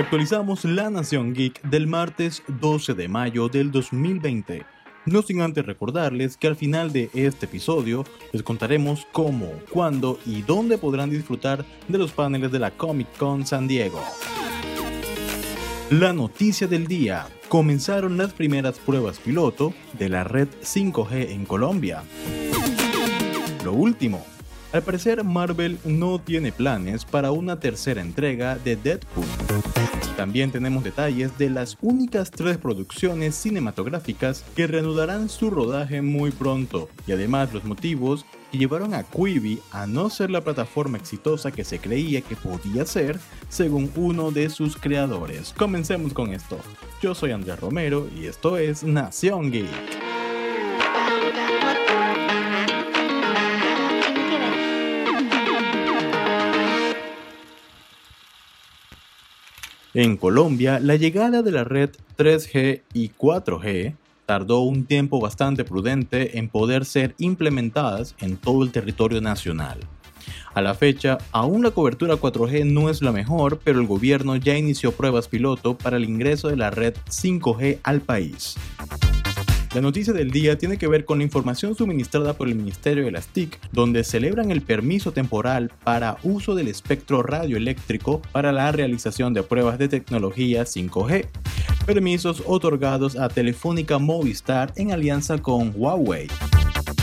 Actualizamos la Nación Geek del martes 12 de mayo del 2020. No sin antes recordarles que al final de este episodio les contaremos cómo, cuándo y dónde podrán disfrutar de los paneles de la Comic Con San Diego. La noticia del día. Comenzaron las primeras pruebas piloto de la red 5G en Colombia. Lo último. Al parecer Marvel no tiene planes para una tercera entrega de Deadpool. También tenemos detalles de las únicas tres producciones cinematográficas que reanudarán su rodaje muy pronto y además los motivos que llevaron a Quibi a no ser la plataforma exitosa que se creía que podía ser según uno de sus creadores. Comencemos con esto. Yo soy Andrés Romero y esto es Nación Geek. En Colombia, la llegada de la red 3G y 4G tardó un tiempo bastante prudente en poder ser implementadas en todo el territorio nacional. A la fecha, aún la cobertura 4G no es la mejor, pero el gobierno ya inició pruebas piloto para el ingreso de la red 5G al país. La noticia del día tiene que ver con la información suministrada por el Ministerio de las TIC, donde celebran el permiso temporal para uso del espectro radioeléctrico para la realización de pruebas de tecnología 5G. Permisos otorgados a Telefónica Movistar en alianza con Huawei.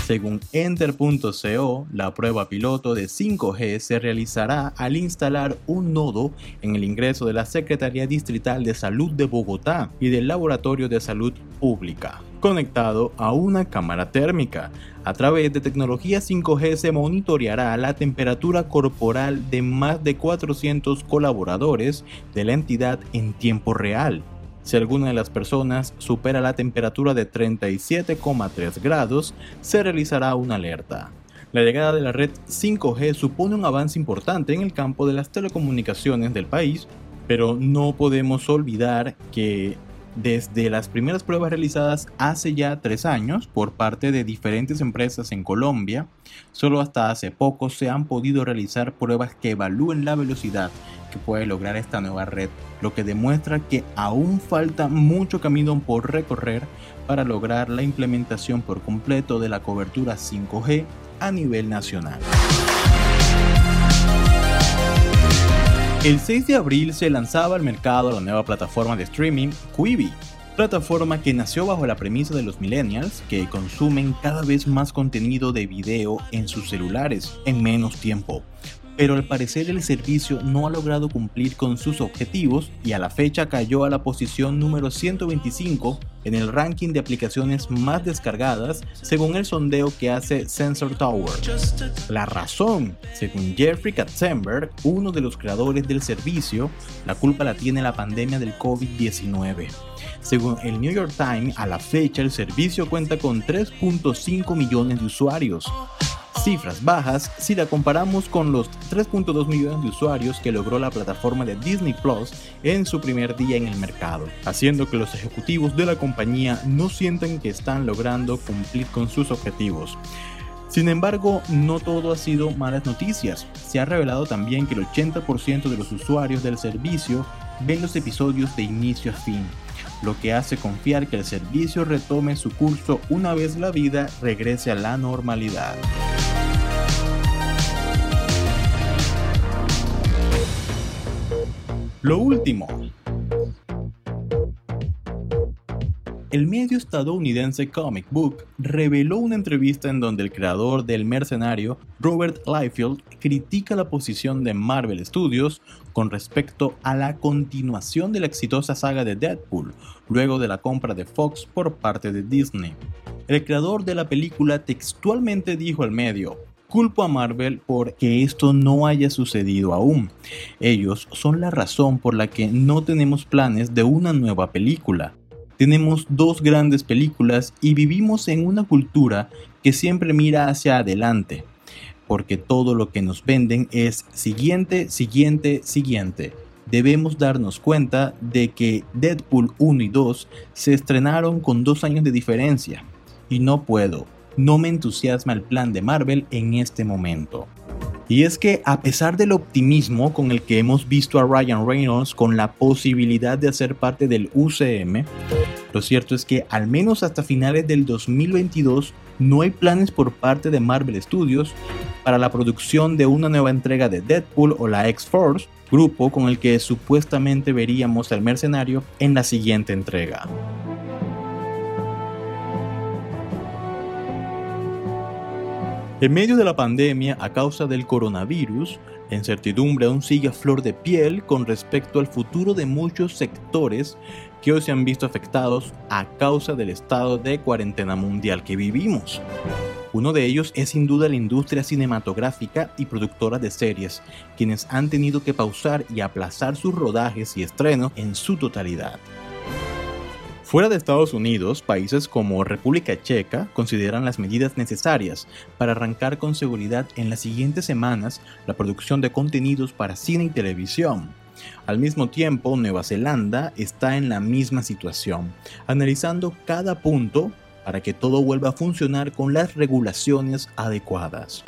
Según Enter.co, la prueba piloto de 5G se realizará al instalar un nodo en el ingreso de la Secretaría Distrital de Salud de Bogotá y del Laboratorio de Salud Pública conectado a una cámara térmica. A través de tecnología 5G se monitoreará la temperatura corporal de más de 400 colaboradores de la entidad en tiempo real. Si alguna de las personas supera la temperatura de 37,3 grados, se realizará una alerta. La llegada de la red 5G supone un avance importante en el campo de las telecomunicaciones del país, pero no podemos olvidar que desde las primeras pruebas realizadas hace ya tres años por parte de diferentes empresas en Colombia, solo hasta hace poco se han podido realizar pruebas que evalúen la velocidad que puede lograr esta nueva red, lo que demuestra que aún falta mucho camino por recorrer para lograr la implementación por completo de la cobertura 5G a nivel nacional. El 6 de abril se lanzaba al mercado la nueva plataforma de streaming Quibi, plataforma que nació bajo la premisa de los millennials que consumen cada vez más contenido de video en sus celulares en menos tiempo. Pero al parecer el servicio no ha logrado cumplir con sus objetivos y a la fecha cayó a la posición número 125 en el ranking de aplicaciones más descargadas según el sondeo que hace Sensor Tower. La razón, según Jeffrey Katzenberg, uno de los creadores del servicio, la culpa la tiene la pandemia del COVID-19. Según el New York Times, a la fecha el servicio cuenta con 3.5 millones de usuarios cifras bajas si la comparamos con los 3.2 millones de usuarios que logró la plataforma de Disney Plus en su primer día en el mercado, haciendo que los ejecutivos de la compañía no sientan que están logrando cumplir con sus objetivos. Sin embargo, no todo ha sido malas noticias. Se ha revelado también que el 80% de los usuarios del servicio ven los episodios de inicio a fin, lo que hace confiar que el servicio retome su curso una vez la vida regrese a la normalidad. Lo último. El medio estadounidense Comic Book reveló una entrevista en donde el creador del mercenario, Robert Liefeld, critica la posición de Marvel Studios con respecto a la continuación de la exitosa saga de Deadpool, luego de la compra de Fox por parte de Disney. El creador de la película textualmente dijo al medio, Culpo a Marvel por que esto no haya sucedido aún. Ellos son la razón por la que no tenemos planes de una nueva película. Tenemos dos grandes películas y vivimos en una cultura que siempre mira hacia adelante, porque todo lo que nos venden es siguiente, siguiente, siguiente. Debemos darnos cuenta de que Deadpool 1 y 2 se estrenaron con dos años de diferencia, y no puedo, no me entusiasma el plan de Marvel en este momento. Y es que a pesar del optimismo con el que hemos visto a Ryan Reynolds con la posibilidad de hacer parte del UCM, lo cierto es que al menos hasta finales del 2022 no hay planes por parte de Marvel Studios para la producción de una nueva entrega de Deadpool o la X-Force, grupo con el que supuestamente veríamos al mercenario en la siguiente entrega. En medio de la pandemia a causa del coronavirus, la incertidumbre aún sigue a flor de piel con respecto al futuro de muchos sectores que hoy se han visto afectados a causa del estado de cuarentena mundial que vivimos. Uno de ellos es sin duda la industria cinematográfica y productora de series, quienes han tenido que pausar y aplazar sus rodajes y estrenos en su totalidad. Fuera de Estados Unidos, países como República Checa consideran las medidas necesarias para arrancar con seguridad en las siguientes semanas la producción de contenidos para cine y televisión. Al mismo tiempo, Nueva Zelanda está en la misma situación, analizando cada punto para que todo vuelva a funcionar con las regulaciones adecuadas.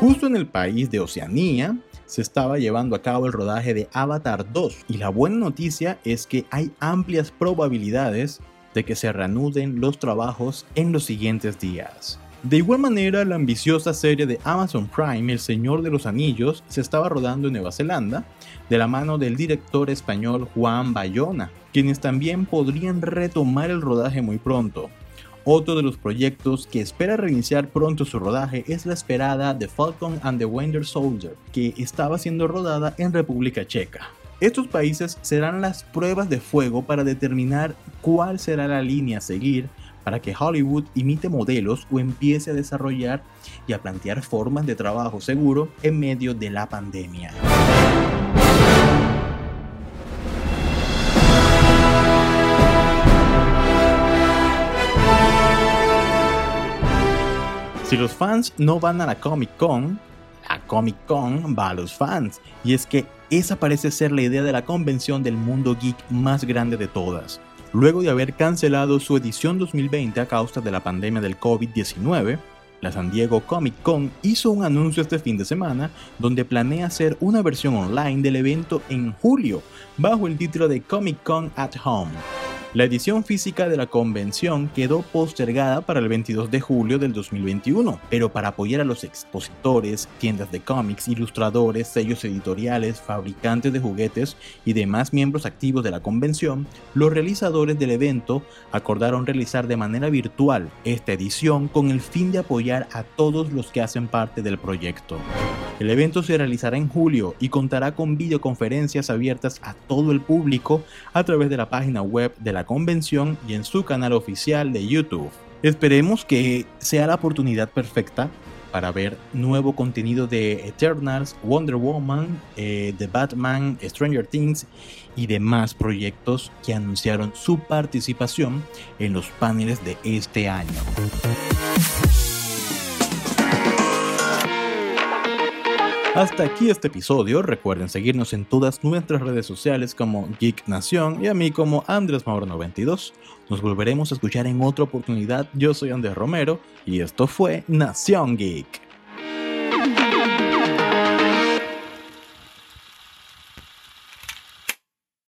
Justo en el país de Oceanía, se estaba llevando a cabo el rodaje de Avatar 2 y la buena noticia es que hay amplias probabilidades de que se reanuden los trabajos en los siguientes días. De igual manera, la ambiciosa serie de Amazon Prime El Señor de los Anillos se estaba rodando en Nueva Zelanda de la mano del director español Juan Bayona, quienes también podrían retomar el rodaje muy pronto. Otro de los proyectos que espera reiniciar pronto su rodaje es la esperada The Falcon and the Winter Soldier, que estaba siendo rodada en República Checa. Estos países serán las pruebas de fuego para determinar cuál será la línea a seguir para que Hollywood imite modelos o empiece a desarrollar y a plantear formas de trabajo seguro en medio de la pandemia. Si los fans no van a la Comic Con, la Comic Con va a los fans. Y es que esa parece ser la idea de la convención del mundo geek más grande de todas. Luego de haber cancelado su edición 2020 a causa de la pandemia del COVID-19, la San Diego Comic Con hizo un anuncio este fin de semana donde planea hacer una versión online del evento en julio bajo el título de Comic Con at Home. La edición física de la convención quedó postergada para el 22 de julio del 2021, pero para apoyar a los expositores, tiendas de cómics, ilustradores, sellos editoriales, fabricantes de juguetes y demás miembros activos de la convención, los realizadores del evento acordaron realizar de manera virtual esta edición con el fin de apoyar a todos los que hacen parte del proyecto. El evento se realizará en julio y contará con videoconferencias abiertas a todo el público a través de la página web de la convención y en su canal oficial de YouTube. Esperemos que sea la oportunidad perfecta para ver nuevo contenido de Eternals, Wonder Woman, eh, The Batman, Stranger Things y demás proyectos que anunciaron su participación en los paneles de este año. Hasta aquí este episodio. Recuerden seguirnos en todas nuestras redes sociales como Geek Nación y a mí como Andrés Mauro 92. Nos volveremos a escuchar en otra oportunidad. Yo soy Andrés Romero y esto fue Nación Geek.